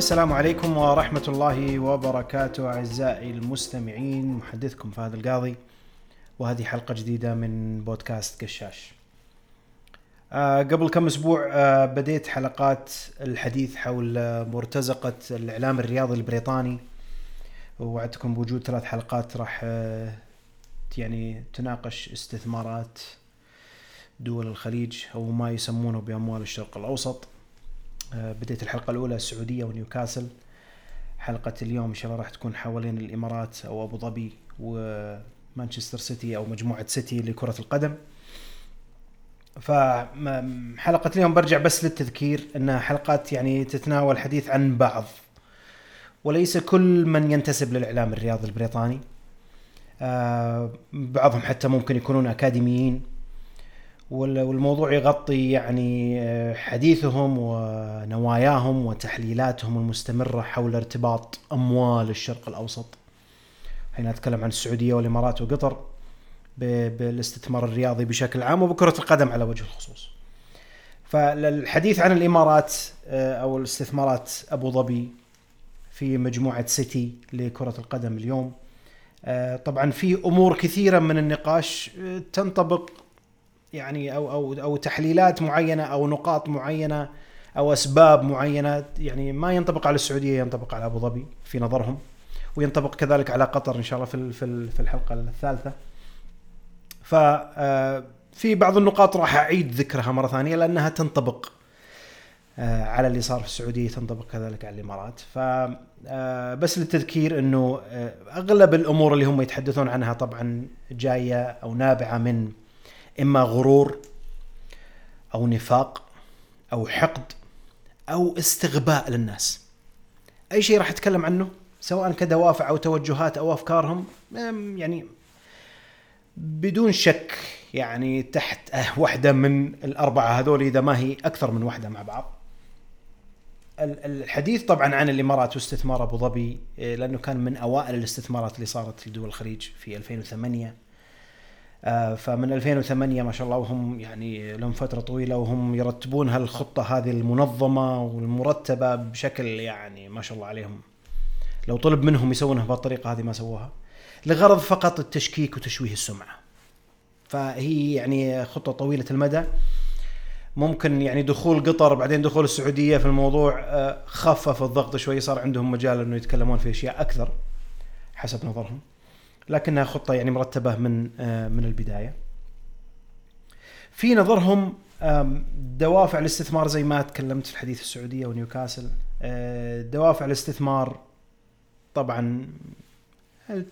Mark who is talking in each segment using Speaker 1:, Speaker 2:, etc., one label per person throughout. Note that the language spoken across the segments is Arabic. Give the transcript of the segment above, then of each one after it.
Speaker 1: السلام عليكم ورحمة الله وبركاته أعزائي المستمعين. محدثكم فهد القاضي وهذه حلقة جديدة من بودكاست قشاش. آه قبل كم أسبوع آه بديت حلقات الحديث حول مرتزقة الإعلام الرياضي البريطاني. ووعدتكم بوجود ثلاث حلقات راح آه يعني تناقش استثمارات دول الخليج أو ما يسمونه بأموال الشرق الأوسط. بديت الحلقة الأولى السعودية ونيوكاسل. حلقة اليوم إن شاء الله راح تكون حوالين الإمارات أو أبو ظبي ومانشستر سيتي أو مجموعة سيتي لكرة القدم. فحلقة اليوم برجع بس للتذكير أنها حلقات يعني تتناول الحديث عن بعض وليس كل من ينتسب للإعلام الرياضي البريطاني. آه، بعضهم حتى ممكن يكونون أكاديميين. والموضوع يغطي يعني آه، حديثهم ونواياهم وتحليلاتهم المستمرة حول ارتباط أموال الشرق الأوسط. حين أتكلم عن السعودية والإمارات وقطر بالاستثمار الرياضي بشكل عام وبكرة القدم على وجه الخصوص. فالحديث عن الإمارات آه، أو الاستثمارات أبو ظبي في مجموعة سيتي لكرة القدم اليوم. آه، طبعا في أمور كثيرة من النقاش تنطبق يعني أو أو أو تحليلات معينة أو نقاط معينة أو أسباب معينة يعني ما ينطبق على السعودية ينطبق على أبو ظبي في نظرهم وينطبق كذلك على قطر إن شاء الله في في الحلقة الثالثة. ف آه، في بعض النقاط راح أعيد ذكرها مرة ثانية لأنها تنطبق آه، على اللي صار في السعودية تنطبق كذلك على الإمارات ف آه، بس للتذكير إنه أغلب الأمور اللي هم يتحدثون عنها طبعا جاية أو نابعة من إما غرور أو نفاق أو حقد أو استغباء للناس. أي شيء راح اتكلم عنه سواء كدوافع أو توجهات أو أفكارهم يعني بدون شك يعني تحت واحدة من الأربعة هذول إذا ما هي أكثر من واحدة مع بعض. الحديث طبعا عن الإمارات واستثمار أبو ظبي إيه، لأنه كان من أوائل الاستثمارات اللي صارت لدول الخليج في 2008 آه، فمن 2008 ما شاء الله وهم يعني لهم فترة طويلة وهم يرتبون هالخطة هذه المنظمة والمرتبة بشكل يعني ما شاء الله عليهم. لو طلب منهم يسوونها بهالطريقة هذه ما سووها. لغرض فقط التشكيك وتشويه السمعة. فهي يعني خطة طويلة المدى. ممكن يعني دخول قطر بعدين دخول السعودية في الموضوع آه، خفف الضغط شوي صار عندهم مجال إنه يتكلمون في أشياء أكثر حسب نظرهم. لكنها خطة يعني مرتبة من آه، من البداية. في نظرهم دوافع الاستثمار زي ما تكلمت في الحديث السعودية ونيوكاسل. آه، دوافع الاستثمار طبعا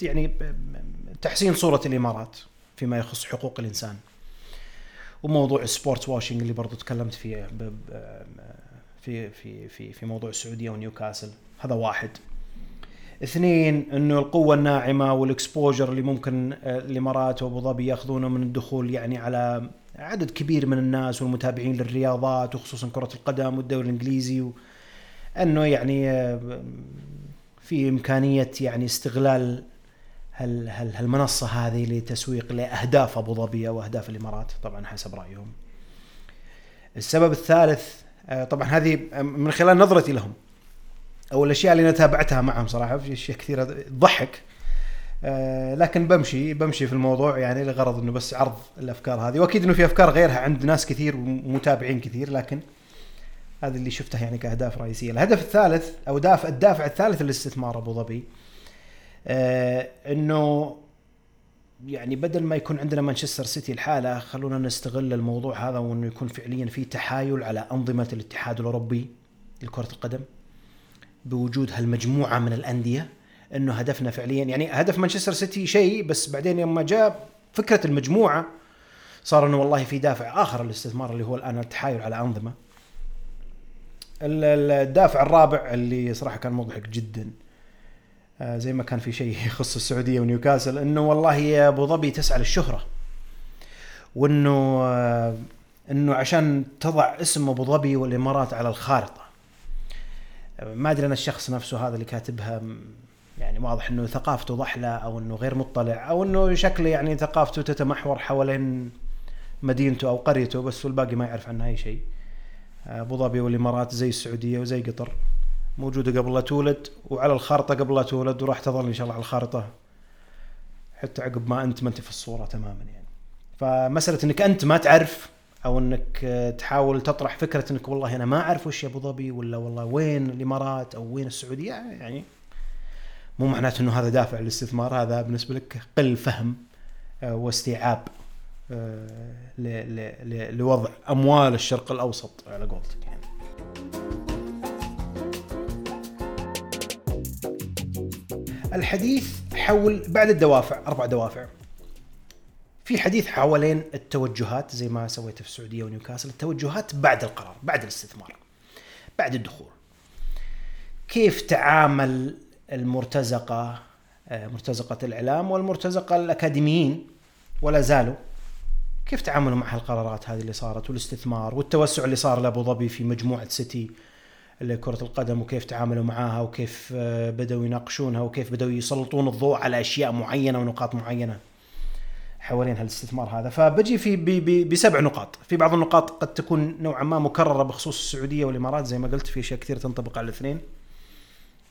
Speaker 1: يعني تحسين صورة الإمارات فيما يخص حقوق الإنسان. وموضوع ال sportswashing اللي برضو تكلمت فيه في في في في موضوع السعودية ونيوكاسل. هذا واحد. اثنين إنه القوة الناعمة وال exposure اللي ممكن آه، الإمارات وأبو ظبي يأخذونه من الدخول يعني على عدد كبير من الناس والمتابعين للرياضات وخصوصا كرة القدم والدوري الإنجليزي أنه يعني آه، في إمكانية يعني استغلال هال هال هالمنصة هذه لتسويق لأهداف أبو ظبي أو أهداف الإمارات طبعا حسب رأيهم. السبب الثالث آه، طبعا هذه من خلال نظرتي لهم أو الاشياء اللي أنا تابعتها معهم صراحة في أشياء كثيرة تضحك. آه لكن بمشي بمشي في الموضوع يعني لغرض إنه بس عرض الأفكار هذه. وأكيد إنه في أفكار غيرها عند ناس كثير ومتابعين كثير لكن هذا اللي شفته يعني كأهداف رئيسية. الهدف الثالث أو دافع الدافع الثالث للاستثمار أبو ظبي آه إنه يعني بدل ما يكون عندنا مانشستر سيتي الحالة خلونا نستغل الموضوع هذا وإنه يكون فعليا في تحايل على أنظمة الاتحاد الأوروبي لكرة القدم. بوجود هالمجموعة من الأندية إنه هدفنا فعليا يعني هدف مانشستر سيتي شيء بس بعدين لما جاء فكرة المجموعة صار إنه والله في دافع آخر للاستثمار اللي هو الآن التحايل على أنظمة. الدافع الرابع اللي صراحة كان مضحك جدا آه، زي ما كان في شيء يخص السعودية ونيوكاسل إنه والله أبو ظبي تسعى للشهرة. وإنه آه، إنه عشان تضع اسم أبو ظبي والإمارات على الخارطة. ما أدري أنا الشخص نفسه هذا اللي كاتبها يعني واضح إنه ثقافته ضحلة أو إنه غير مطلع أو إنه شكله يعني ثقافته تتمحور حوالين مدينته أو قريته بس والباقي ما يعرف عنها أي شيء. أبو ظبي والإمارات زي السعودية وزي قطر موجودة قبل لا تولد وعلى الخارطة قبل لا تولد وراح تظل إن شاء الله على الخارطة حتى عقب ما أنت ما أنت في الصورة تماما يعني فمسألة إنك أنت ما تعرف أو إنك تحاول تطرح فكرة إنك والله أنا ما أعرف وش أبو ظبي ولا والله وين الإمارات أو وين السعودية يعني مو معناته إنه هذا دافع للاستثمار هذا بالنسبة لك قل فهم آه، واستيعاب آه، لوضع أموال الشرق الأوسط على قولتك يعني. الحديث حول بعد الدوافع أربع دوافع في حديث حوالين التوجهات زي ما سويته في السعودية ونيوكاسل التوجهات بعد القرار بعد الاستثمار بعد الدخول. كيف تعامل المرتزقة آه، مرتزقة الإعلام والمرتزقة الأكاديميين؟ ولا زالوا. كيف تعاملوا مع هالقرارات هذه اللي صارت والاستثمار والتوسع اللي صار لأبو ظبي في مجموعة سيتي لكرة القدم وكيف تعاملوا معاها وكيف آه، بدأوا يناقشونها وكيف بدأوا يسلطون الضوء على أشياء معينة ونقاط معينة؟ حوالين هالاستثمار هذا. فبجي في بسبع نقاط. في بعض النقاط قد تكون نوعا ما مكررة بخصوص السعودية والإمارات زي ما قلت في أشياء كثير تنطبق على الاثنين.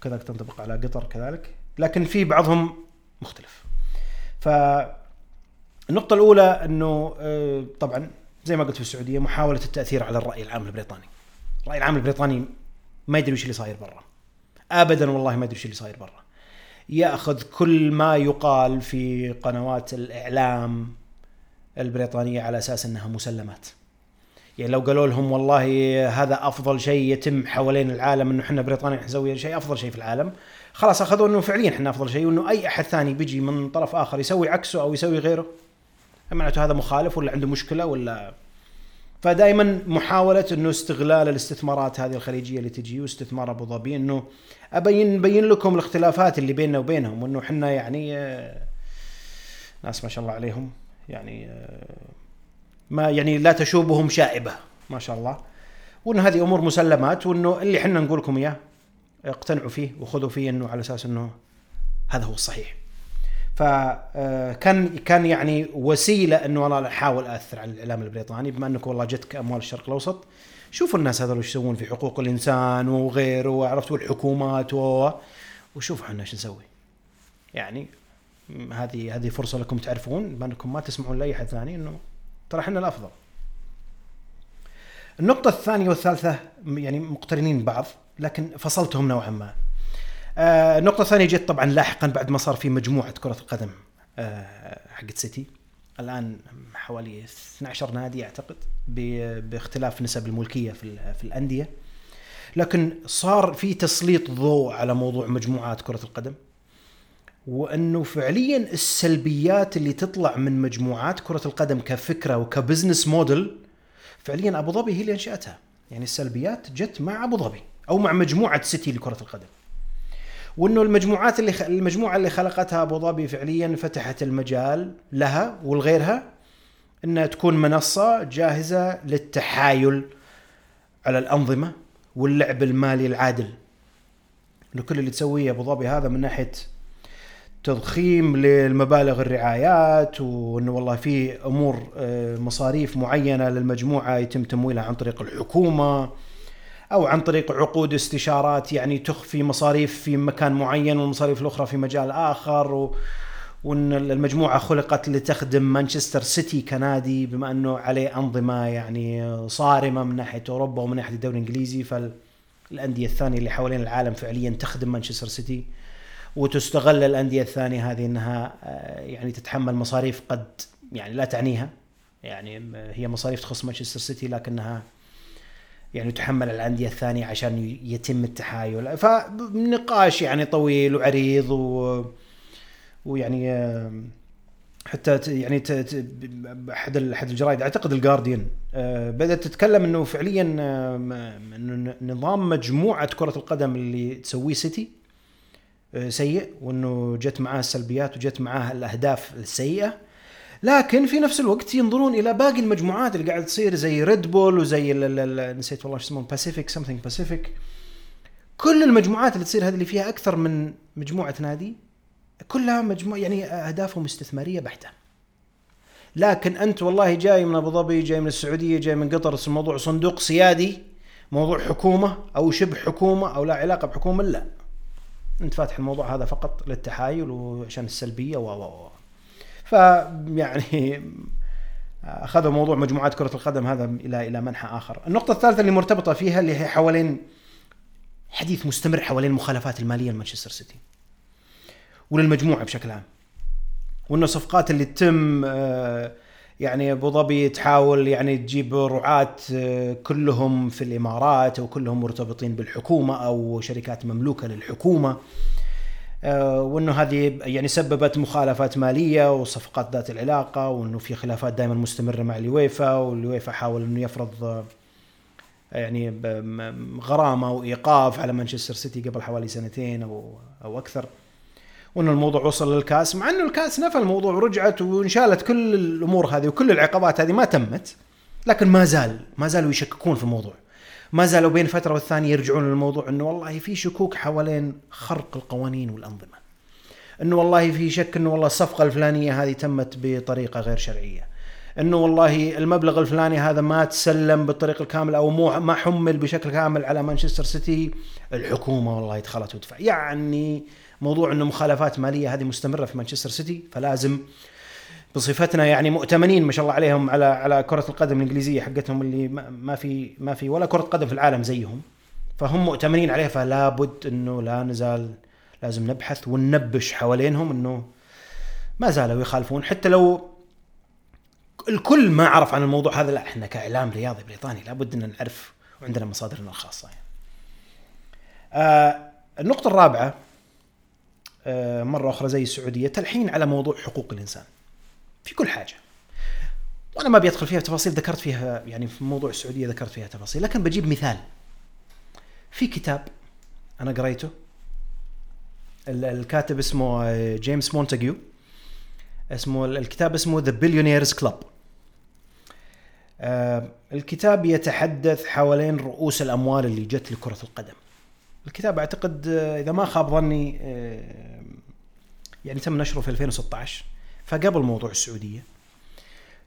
Speaker 1: كذلك تنطبق على قطر كذلك. لكن في بعضهم مختلف. ف النقطة الأولى أنه آه، طبعا زي ما قلت في السعودية محاولة التأثير على الرأي العام البريطاني. الرأي العام البريطاني ما يدري وش اللي صاير برا. ابدا والله ما يدري وش اللي صاير برا. ياخذ كل ما يقال في قنوات الإعلام البريطانية على أساس إنها مسلمات. يعني لو قالوا لهم والله هذا أفضل شيء يتم حوالين العالم إنه إحنا بريطانيا نسوي شيء أفضل شيء في العالم. خلاص أخذوا إنه فعليا إحنا أفضل شيء وإنه أي أحد ثاني بيجي من طرف آخر يسوي عكسه أو يسوي غيره. معناته هذا مخالف ولا عنده مشكلة ولا فدائما محاولة إنه استغلال الاستثمارات هذه الخليجية اللي تجي واستثمار أبو ظبي إنه ابين بين لكم الاختلافات اللي بيننا وبينهم وإنه إحنا يعني آه، ناس ما شاء الله عليهم يعني آه، ما يعني لا تشوبهم شائبة ما شاء الله وإن هذه أمور مسلمات وإنه اللي إحنا نقول لكم إياه اقتنعوا فيه وخذوا فيه إنه على أساس إنه هذا هو الصحيح. فكان كان يعني وسيلة إنه والله احاول أثر على الإعلام البريطاني بما إنك والله جتك أموال الشرق الأوسط شوفوا الناس هذول وش يسوون في حقوق الإنسان وغيره وعرفت والحكومات و وشوفوا إحنا إيش نسوي. يعني هذه هذه فرصة لكم تعرفون بما إنكم ما تسمعون لأي أحد ثاني إنه ترى إحنا الأفضل. النقطة الثانية والثالثة يعني مقترنين ببعض لكن فصلتهم نوعا ما. آه، النقطة الثانية جت طبعا لاحقا بعد ما صار في مجموعة كرة القدم آه، حقت سيتي الآن حوالي 12 نادي أعتقد باختلاف نسب الملكية في في الأندية. لكن صار في تسليط ضوء على موضوع مجموعات كرة القدم وأنه فعليا السلبيات اللي تطلع من مجموعات كرة القدم كفكرة وكبزنس موديل فعليا أبو ظبي هي اللي أنشأتها. يعني السلبيات جت مع أبو ظبي أو مع مجموعة سيتي لكرة القدم. وإنه المجموعات اللي خ... المجموعة اللي خلقتها أبو ظبي فعليا فتحت المجال لها ولغيرها إنها تكون منصة جاهزة للتحايل على الأنظمة واللعب المالي العادل. انه كل اللي تسويه أبو ظبي هذا من ناحية تضخيم للمبالغ الرعايات وإنه والله في أمور آه، مصاريف معينة للمجموعة يتم تمويلها عن طريق الحكومة. أو عن طريق عقود استشارات يعني تخفي مصاريف في مكان معين والمصاريف الأخرى في مجال آخر و وإن المجموعة خلقت لتخدم مانشستر سيتي كنادي بما أنه عليه أنظمة يعني صارمة من ناحية أوروبا ومن ناحية الدوري الإنجليزي فالأندية الثانية اللي حوالين العالم فعليا تخدم مانشستر سيتي وتستغل الأندية الثانية هذه إنها آه، يعني تتحمل مصاريف قد يعني لا تعنيها يعني هي مصاريف تخص مانشستر سيتي لكنها يعني تحمل الأندية الثانية عشان يتم التحايل. فنقاش يعني طويل وعريض و ويعني حتى يعني احد أحد الجرايد أعتقد الجارديان آه، بدأت تتكلم إنه فعليا نظام مجموعة كرة القدم اللي تسويه سيتي آه، سيء وإنه جت معاه السلبيات وجت معاه الأهداف السيئة. لكن في نفس الوقت ينظرون إلى باقي المجموعات اللي قاعد تصير زي Red Bull وزي نسيت والله شو اسمه Pacific something Pacific كل المجموعات اللي تصير هذه اللي فيها أكثر من مجموعة نادي كلها مجموعة يعني أهدافهم استثمارية بحتة. لكن أنت والله جاي من أبو ظبي جاي من السعودية جاي من قطر الموضوع صندوق سيادي موضوع حكومة أو شبه حكومة أو لا علاقة بحكومة لا. أنت فاتح الموضوع هذا فقط للتحايل وعشان السلبية و و. فيعني أخذوا موضوع مجموعات كرة القدم هذا إلى إلى منحى آخر. النقطة الثالثة اللي مرتبطة فيها اللي هي حوالين حديث مستمر حوالين المخالفات المالية لمانشستر سيتي. وللمجموعة بشكل عام. وأنه الصفقات اللي تتم آه، يعني أبو ظبي تحاول يعني تجيب رعاة آه، كلهم في الإمارات أو كلهم مرتبطين بالحكومة أو شركات مملوكة للحكومة. آه، وأنه هذه يعني سببت مخالفات مالية وصفقات ذات العلاقة وأنه في خلافات دائما مستمرة مع اليويفا واليويفا حاول أنه يفرض آه، يعني غرامة وإيقاف على مانشستر سيتي قبل حوالي سنتين أو أو أكثر. وأنه الموضوع وصل للكاس مع أنه الكاس نفى الموضوع ورجعت وانشالت كل الأمور هذه وكل العقبات هذه ما تمت لكن ما زال ما زالوا يشككون في الموضوع. ما زالوا بين فترة والثانية يرجعون للموضوع إنه والله في شكوك حوالين خرق القوانين والأنظمة. إنه والله في شك إنه والله الصفقة الفلانية هذه تمت بطريقة غير شرعية. إنه والله المبلغ الفلاني هذا ما تسلم بالطريقة الكامله أو مو ما حمل بشكل كامل على مانشستر سيتي الحكومة والله دخلت وتدفع يعني موضوع إنه مخالفات مالية هذه مستمرة في مانشستر سيتي فلازم بصفتنا يعني مؤتمنين ما شاء الله عليهم على على كرة القدم الإنجليزية حقتهم اللي ما في ما في ولا كرة قدم في العالم زيهم. فهم مؤتمنين عليه فلا بد إنه لا نزال لازم نبحث وننبش حوالينهم إنه ما زالوا يخالفون. حتى لو الكل ما عرف عن الموضوع هذا لا إحنا كإعلام رياضي بريطاني لابد إن نعرف وعندنا مصادرنا الخاصة يعني. آه النقطة الرابعة آه مرة أخرى زي السعودية تلحين على موضوع حقوق الإنسان. في كل حاجة. وأنا ما بيدخل فيها تفاصيل ذكرت فيها يعني في موضوع السعودية ذكرت فيها تفاصيل لكن بجيب مثال. في كتاب أنا قريته الكاتب اسمه جيمس مونتاجيو. اسمه الكتاب اسمه The Billionaires Club الكتاب يتحدث حوالين رؤوس الأموال اللي جت لكرة القدم. الكتاب أعتقد آه، إذا ما خاب ظني آه، يعني تم نشره في 2016 فقبل موضوع السعودية.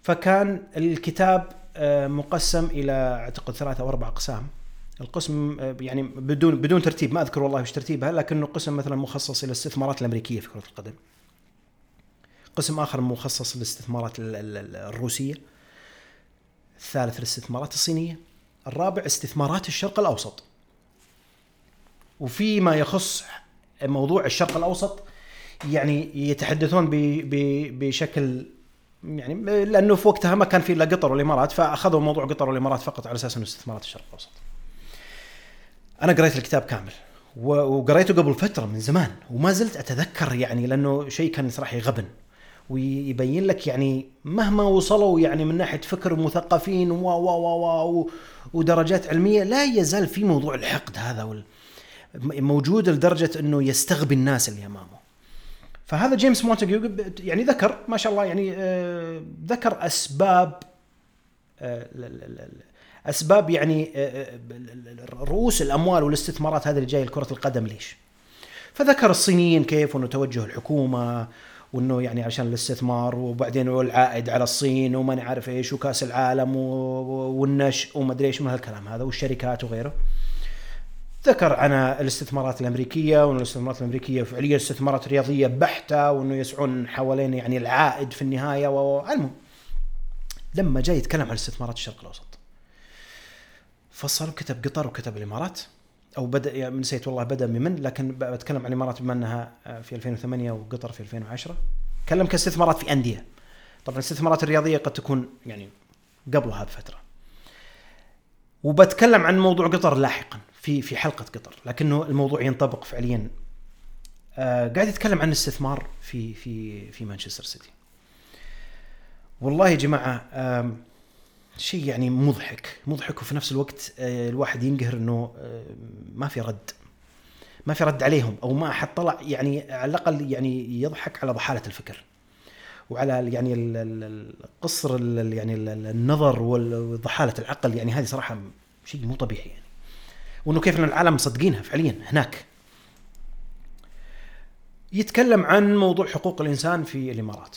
Speaker 1: فكان الكتاب آه، مقسم إلى أعتقد ثلاثة أو أربع أقسام. القسم آه، يعني بدون بدون ترتيب ما أذكر والله إيش ترتيبها لكنه قسم مثلا مخصص إلى الاستثمارات الأمريكية في كرة القدم. قسم آخر مخصص للاستثمارات الروسية. الثالث الاستثمارات الصينية. الرابع استثمارات الشرق الأوسط. وفيما يخص موضوع الشرق الأوسط يعني يتحدثون بشكل يعني لأنه في وقتها ما كان في إلا قطر والإمارات فأخذوا موضوع قطر والإمارات فقط على أساس إنه استثمارات الشرق الأوسط. أنا قريت الكتاب كامل وقريته قبل فترة من زمان وما زلت أتذكر يعني لأنه شيء كان صراحة يغبن ويبين لك يعني مهما وصلوا يعني من ناحية فكر مثقفين و و و ودرجات علمية لا يزال في موضوع الحقد هذا موجود لدرجة إنه يستغبي الناس اللي أمامه. فهذا جيمس مونتاجيو يعني ذكر ما شاء الله يعني آه، ذكر أسباب آه، أسباب يعني آه، رؤوس الأموال والاستثمارات هذه اللي جاية لكرة القدم ليش؟ فذكر الصينيين كيف انه توجه الحكومة وإنه يعني عشان الاستثمار وبعدين العائد على الصين وما عارف إيش وكأس العالم والنشء وما أدري إيش من هالكلام هذا والشركات وغيره. ذكر عن الاستثمارات الأمريكية وأن الاستثمارات الأمريكية فعليا استثمارات رياضية بحتة وأنه يسعون حوالين يعني العائد في النهاية والمهم لما جاي يتكلم عن استثمارات الشرق الأوسط فصل كتب قطر وكتب الإمارات أو بدأ يعني نسيت والله بدأ بمن لكن بتكلم عن الإمارات بما أنها في 2008 وقطر في 2010 تكلم كاستثمارات في أندية. طبعا الاستثمارات الرياضية قد تكون يعني قبلها بفترة. وبتكلم عن موضوع قطر لاحقا. في في حلقة قطر لكنه الموضوع ينطبق فعليا. آه قاعد يتكلم عن الاستثمار في في في مانشستر سيتي. والله يا جماعة آه شيء يعني مضحك مضحك وفي نفس الوقت آه الواحد ينقهر إنه آه ما في رد ما في رد عليهم أو ما حد طلع يعني على الأقل يعني يضحك على ضحالة الفكر. وعلى يعني القصر يعني النظر وضحالة العقل يعني هذه صراحة شيء مو طبيعي. وإنه كيف إن العالم مصدقينها فعليا هناك. يتكلم عن موضوع حقوق الإنسان في الإمارات.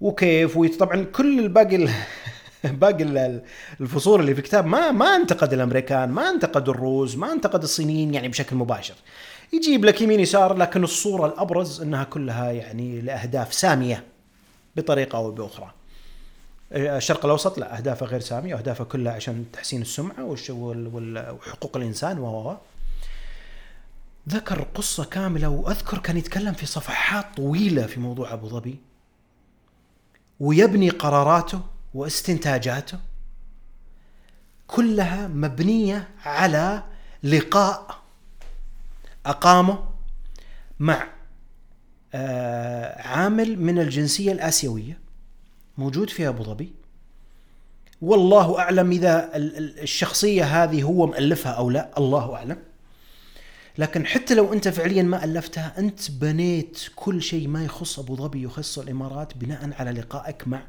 Speaker 1: وكيف وطبعا كل الباقي باقي الفصول اللي في الكتاب ما ما أنتقد الأمريكان ما أنتقد الروس ما أنتقد الصينيين يعني بشكل مباشر. يجيب لك يمين يسار لكن الصورة الأبرز إنها كلها يعني لأهداف سامية بطريقة أو بأخرى. الشرق الأوسط لا أهدافه غير سامية وأهدافه كلها عشان تحسين السمعة وحقوق الإنسان و. ذكر قصة كاملة وأذكر كان يتكلم في صفحات طويلة في موضوع أبو ظبي ويبني قراراته واستنتاجاته كلها مبنية على لقاء أقامه مع آه، عامل من الجنسية الآسيوية. موجود في أبو ظبي؟ والله أعلم إذا الشخصية هذه هو مالفها أو لا الله أعلم. لكن حتى لو أنت فعليا ما ألفتها أنت بنيت كل شيء ما يخص أبو ظبي يخص الإمارات بناء على لقائك مع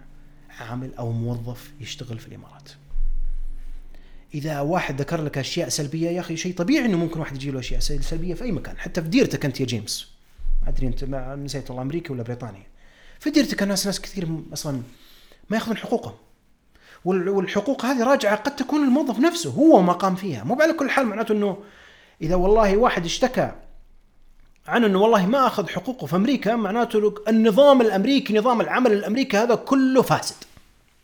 Speaker 1: عامل أو موظف يشتغل في الإمارات. إذا واحد ذكر لك أشياء سلبية يا أخي شيء طبيعي إنه ممكن واحد يجي له أشياء سلبية في أي مكان حتى في ديرتك أنت يا جيمس. ما أدري أنت نسيت والله أمريكا ولا بريطانيا في ديرتك الناس ناس كثير أصلا ما يأخذون حقوقهم. والحقوق هذه راجعة قد تكون الموظف نفسه هو ما قام فيها. مو على كل حال معناته إنه إذا والله واحد اشتكى عن إنه والله ما أخذ حقوقه في أمريكا معناته النظام الأمريكي نظام العمل الأمريكي هذا كله فاسد.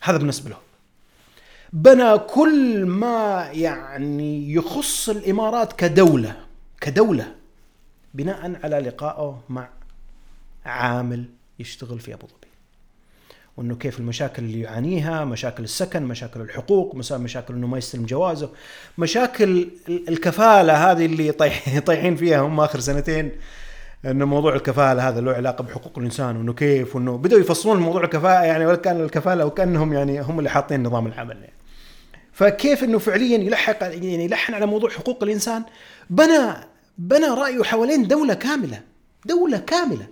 Speaker 1: هذا بالنسبة له. بنى كل ما يعني يخص الإمارات كدولة كدولة بناء على لقائه مع عامل يشتغل في أبو ظبي. وإنه كيف المشاكل اللي يعانيها مشاكل السكن مشاكل الحقوق مشاكل إنه ما يستلم جوازه مشاكل الكفالة هذه اللي طايحين فيها هم آخر سنتين إنه موضوع الكفالة هذا له علاقة بحقوق الإنسان وإنه كيف وإنه بدأوا يفصلون موضوع الكفاءة يعني ولا كان الكفالة وكأنهم يعني هم اللي حاطين نظام العمل. يعني. فكيف إنه فعليا يلحق يعني يلحن على موضوع حقوق الإنسان؟ بنى بنى رأيه حوالين دولة كاملة دولة كاملة.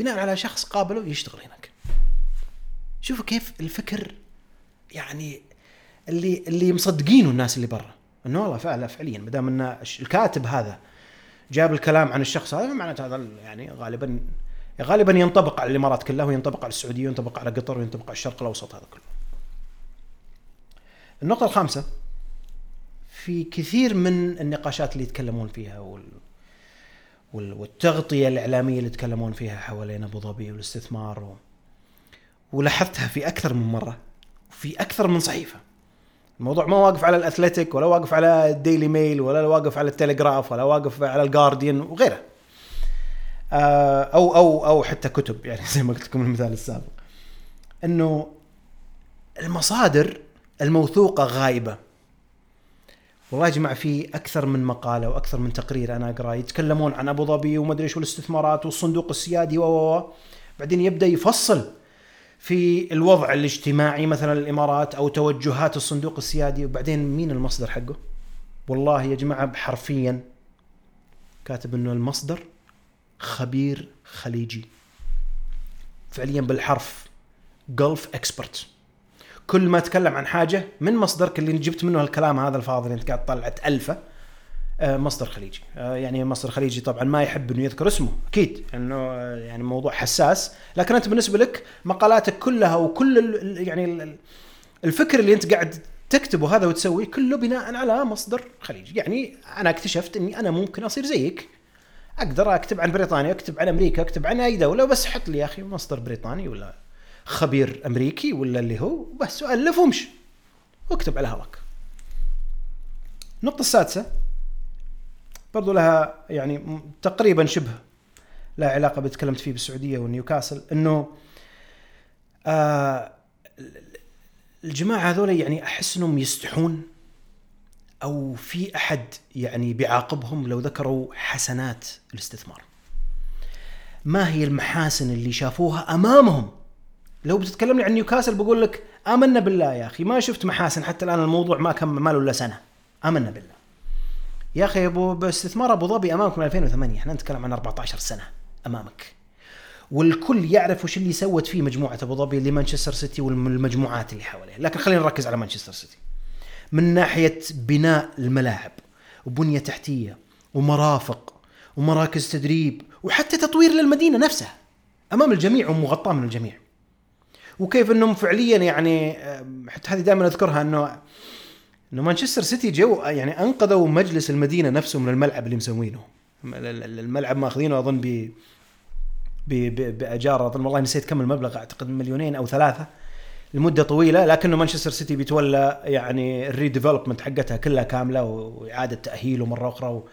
Speaker 1: بناء على شخص قابله يشتغل هناك شوفوا كيف الفكر يعني اللي اللي مصدقينه الناس اللي برا إنه والله فعلا فعليا ما دام إن الكاتب هذا جاب الكلام عن الشخص هذا معناته هذا يعني غالبا غالبا ينطبق على الإمارات كلها وينطبق على السعودية وينطبق على قطر وينطبق على الشرق الأوسط هذا كله. النقطة الخامسة في كثير من النقاشات اللي يتكلمون فيها والتغطية الإعلامية اللي يتكلمون فيها حوالين أبو ظبي والاستثمار و... ولاحظتها في أكثر من مرة في أكثر من صحيفة. الموضوع ما واقف على الأثليتيك ولا واقف على الديلي ميل ولا واقف على التلغراف ولا واقف على الجارديان وغيره. آه، أو أو أو حتى كتب يعني زي ما قلت لكم المثال السابق. إنه المصادر الموثوقة غايبة. والله يا جماعة في أكثر من مقالة وأكثر من تقرير أنا أقرأ. يتكلمون عن أبو ظبي وما أدري إيش والاستثمارات والصندوق السيادي و بعدين يبدأ يفصل في الوضع الاجتماعي مثلا الإمارات أو توجهات الصندوق السيادي. وبعدين مين المصدر حقه؟ والله يا جماعة حرفيا كاتب إنه المصدر خبير خليجي. فعليا بالحرف جولف اكسبرت كل ما تكلم عن حاجة من مصدرك اللي جبت منه الكلام هذا الفاضل أنت قاعد طلعت ألفه آه، مصدر خليجي. آه، يعني مصدر خليجي طبعا ما يحب إنه يذكر اسمه أكيد. انه آه، يعني موضوع حساس. لكن أنت بالنسبة لك مقالاتك كلها وكل يعني الفكر اللي أنت قاعد تكتبه هذا وتسويه كله بناء على مصدر خليجي. يعني أنا اكتشفت إني أنا ممكن أصير زيك. أقدر أكتب عن بريطانيا أكتب عن أمريكا أكتب عن أي دولة بس حط لي يا أخي مصدر بريطاني ولا خبير أمريكي ولا اللي هو؟ بس والف وامشي واكتب على هواك. النقطة السادسة برضو لها يعني تقريبا شبه لها علاقة بتكلمت فيه بالسعودية ونيوكاسل إنه آه الجماعة هذول يعني أحس إنهم يستحون أو في أحد يعني بيعاقبهم لو ذكروا حسنات الاستثمار. ما هي المحاسن اللي شافوها أمامهم؟ لو بتتكلمني عن نيوكاسل بقول لك آمنا بالله يا أخي ما شفت محاسن حتى الآن الموضوع ما كم ما له إلا سنة. آمنا بالله. يا أخي أبو باستثمار أبو ظبي امامك من 2008 إحنا نتكلم عن 14 سنة أمامك. والكل يعرف وش اللي سوت فيه مجموعة أبو ظبي لمانشستر سيتي والمجموعات اللي حواليه. لكن خلينا نركز على مانشستر سيتي. من ناحية بناء الملاعب وبنية تحتية ومرافق ومراكز تدريب وحتى تطوير للمدينة نفسها أمام الجميع ومغطاة من الجميع. وكيف انهم فعليا يعني حتى هذه دائما أذكرها إنه إنه مانشستر سيتي جو يعني أنقذوا مجلس المدينة نفسه من الملعب اللي مسوينه. الملعب ماخذينه أظن ب بأجار أظن والله نسيت كم المبلغ أعتقد مليونين أو ثلاثة. لمدة طويلة لكنه مانشستر سيتي بيتولى يعني ال redevelopment حقتها كلها كاملة وإعادة تاهيله مره أخرى و...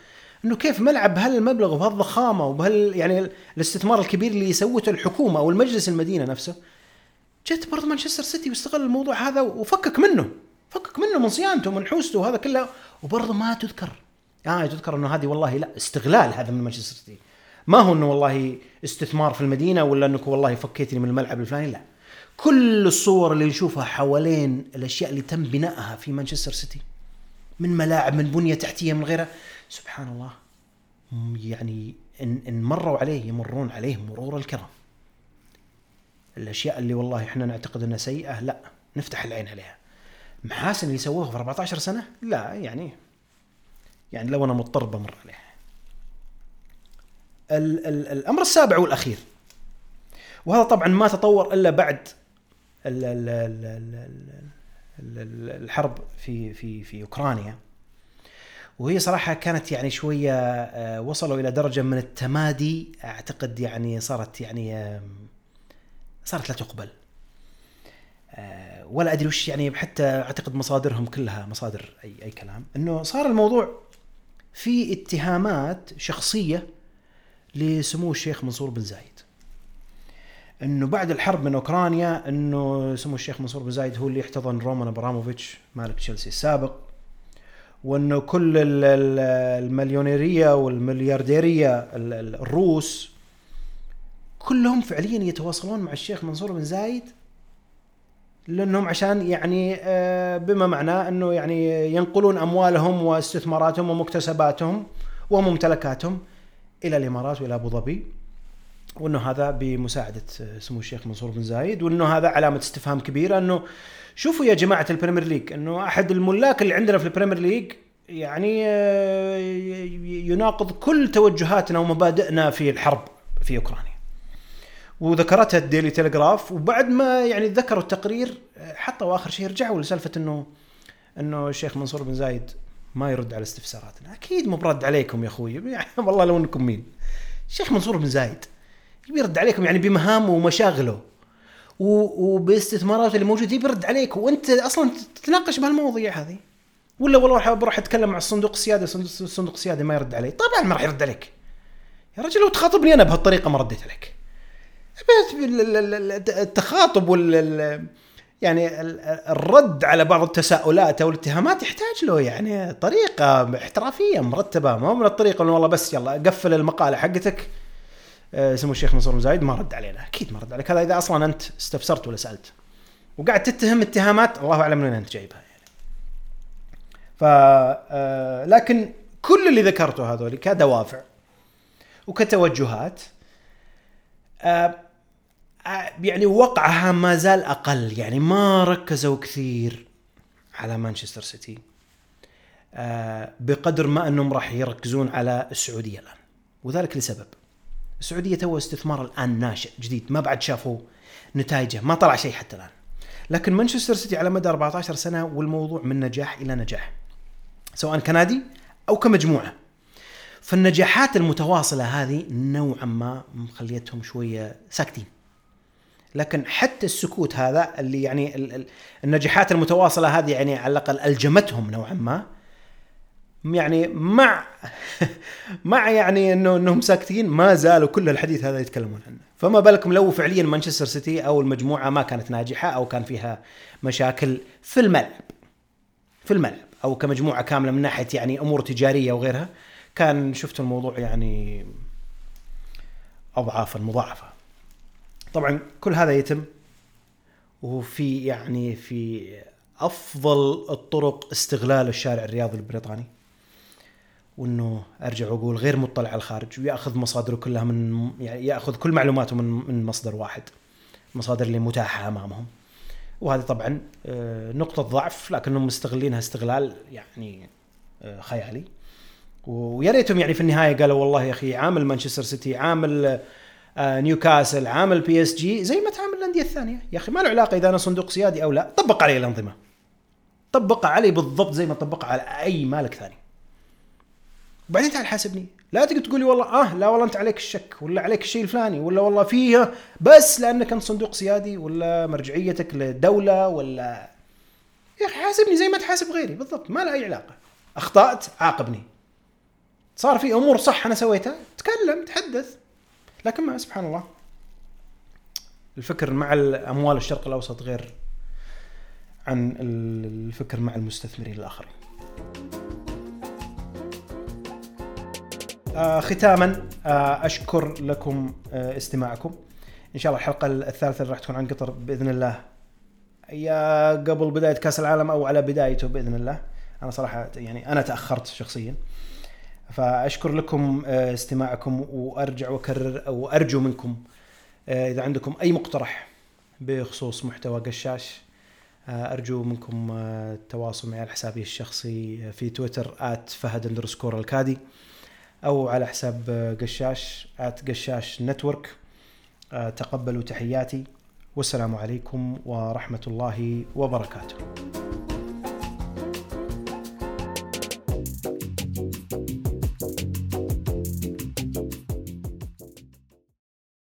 Speaker 1: إنه كيف ملعب بهالمبلغ وبهالضخامة وبهال يعني الاستثمار الكبير اللي سوته الحكومة أو المجلس المدينة نفسه. جت برضه مانشستر سيتي واستغل الموضوع هذا وفكك منه. فكك منه من صيانته ومن حوسته وهذا كله. وبرضه ما تذكر. آه تذكر إنه هذه والله لا استغلال هذا من مانشستر سيتي. ما هو إنه والله استثمار في المدينة ولا إنك والله فكيتني من الملعب الفلاني؟ لا. كل الصور اللي نشوفها حوالين الأشياء اللي تم بنائها في مانشستر سيتي. من ملاعب من بنية تحتية من غيرها. سبحان الله. يعني إن, إن مروا عليه يمرون عليه مرور الكرام. الأشياء اللي والله إحنا نعتقد إنها سيئة لا نفتح العين عليها. محاسن اللي سووها في 14 سنة لا يعني يعني لو أنا مضطر بمر عليه ال ال الأمر السابع والأخير وهذا طبعا ما تطور إلا بعد ال ال ال الحرب في في في أوكرانيا. وهي صراحة كانت يعني شوية آه، وصلوا إلى درجة من التمادي أعتقد يعني صارت يعني صارت لا تقبل. آه، ولا أدري وش يعني حتى أعتقد مصادرهم كلها مصادر أي أي كلام إنه صار الموضوع في اتهامات شخصية لسمو الشيخ منصور بن زايد. إنه بعد الحرب من أوكرانيا إنه سمو الشيخ منصور بن زايد هو اللي احتضن رومان أبراموفيتش مالك تشيلسي السابق وإنه كل المليونيرية والمليارديرية الروس كلهم فعليا يتواصلون مع الشيخ منصور بن زايد لأنهم عشان يعني آه، بما معناه إنه يعني ينقلون أموالهم واستثماراتهم ومكتسباتهم وممتلكاتهم إلى الإمارات وإلى أبو ظبي وإنه هذا بمساعدة آه، سمو الشيخ منصور بن زايد وإنه هذا علامة استفهام كبيرة إنه شوفوا يا جماعة ال Premier League إنه أحد الملاك اللي عندنا في ال Premier League يعني آه، يناقض كل توجهاتنا ومبادئنا في الحرب في أوكرانيا. وذكرتها الديلي تلغراف وبعد ما يعني ذكروا التقرير حطوا آخر شيء رجعوا لسالفة إنه إنه الشيخ منصور بن زايد ما يرد على استفساراتنا. أكيد مو برد عليكم يا أخوي يعني والله لو إنكم مين. الشيخ منصور بن زايد يبي يرد عليكم يعني بمهامه ومشاغله وباستثماراته اللي موجودة يبي يرد عليك. وأنت أصلا تتناقش بهالمواضيع هذه؟ ولا والله بروح أتكلم مع الصندوق السيادي الصندوق السيادي ما يرد علي طبعا ما راح يرد عليك. يا رجل لو تخاطبني أنا بهالطريقة ما رديت عليك. التخاطب وال يعني الرد على بعض التساؤلات أو الاتهامات يحتاج له يعني طريقة احترافية مرتبة. ما من الطريقة إنه والله بس يلا قفل المقالة حقتك. آه، سمو الشيخ منصور بن زايد ما رد علينا. أكيد ما رد عليك. هذا إذا أصلا أنت استفسرت ولا سألت. وقاعد تتهم اتهامات الله أعلم من وين أنت جايبها يعني. ف آه، لكن كل اللي ذكرته هذول كدوافع وكتوجهات آه، يعني وقعها ما زال أقل يعني ما ركزوا كثير على مانشستر سيتي. آه، بقدر ما أنهم راح يركزون على السعودية الآن. وذلك لسبب. السعودية تو استثمار الآن ناشئ جديد ما بعد شافوا نتائجه ما طلع شيء حتى الآن. لكن مانشستر سيتي على مدى 14 سنة والموضوع من نجاح إلى نجاح سواء كنادي أو كمجموعة. فالنجاحات المتواصلة هذه نوعا ما مخليتهم شوية ساكتين. لكن حتى السكوت هذا اللي يعني النجاحات المتواصلة هذه يعني على الأقل ألجمتهم نوعا ما. يعني مع مع يعني إنه إنهم ساكتين ما زالوا كل الحديث هذا يتكلمون عنه. فما بالكم لو فعليا مانشستر سيتي أو المجموعة ما كانت ناجحة أو كان فيها مشاكل في الملعب. في الملعب أو كمجموعة كاملة من ناحية يعني أمور تجارية وغيرها كان شفت الموضوع يعني اضعافا مضاعفة. طبعا كل هذا يتم وفي يعني في أفضل الطرق استغلال الشارع الرياضي البريطاني وإنه أرجع وأقول غير مطلع على الخارج ويأخذ مصادره كلها من يعني يأخذ كل معلوماته من من مصدر واحد المصادر اللي متاحة أمامهم. وهذه طبعا آه، نقطة ضعف لكنهم مستغلينها استغلال يعني آه، خيالي. ويا ريتهم يعني في النهاية قالوا والله يا أخي عامل مانشستر سيتي عامل نيوكاسل عامل PSG زي ما تعامل الأندية الثانية. يا أخي ما له علاقة إذا أنا صندوق سيادي أو لا. طبق علي الأنظمة. طبقها علي بالضبط زي ما طبقها على أي مالك ثاني. وبعدين تعال حاسبني. لا تقدر تقول لي والله آه لا والله أنت عليك الشك ولا عليك الشيء الفلاني ولا والله فيها بس لأنك أنت صندوق سيادي ولا مرجعيتك للدوله ولا يا أخي حاسبني زي ما تحاسب غيري. بالضبط ما له أي علاقة. أخطأت عاقبني. صار في أمور صح أنا سويتها. تكلم تحدث. لكن ما سبحان الله الفكر مع أموال الشرق الأوسط غير عن الفكر مع المستثمرين الآخرين. آه ختاما آه أشكر لكم آه استماعكم. إن شاء الله الحلقة الثالثة راح تكون عن قطر بإذن الله يا قبل بداية كأس العالم أو على بدايته بإذن الله. أنا صراحة يعني أنا تأخرت شخصيا. فأشكر لكم آه، استماعكم وأرجع وأكرر أو ارجو منكم آه، إذا عندكم أي مقترح بخصوص محتوى قشاش آه، أرجو منكم التواصل معي على حسابي الشخصي في تويتر @فهد الكادي أو على حساب قشاش @قشاش نتورك تقبلوا تحياتي والسلام عليكم ورحمة الله وبركاته.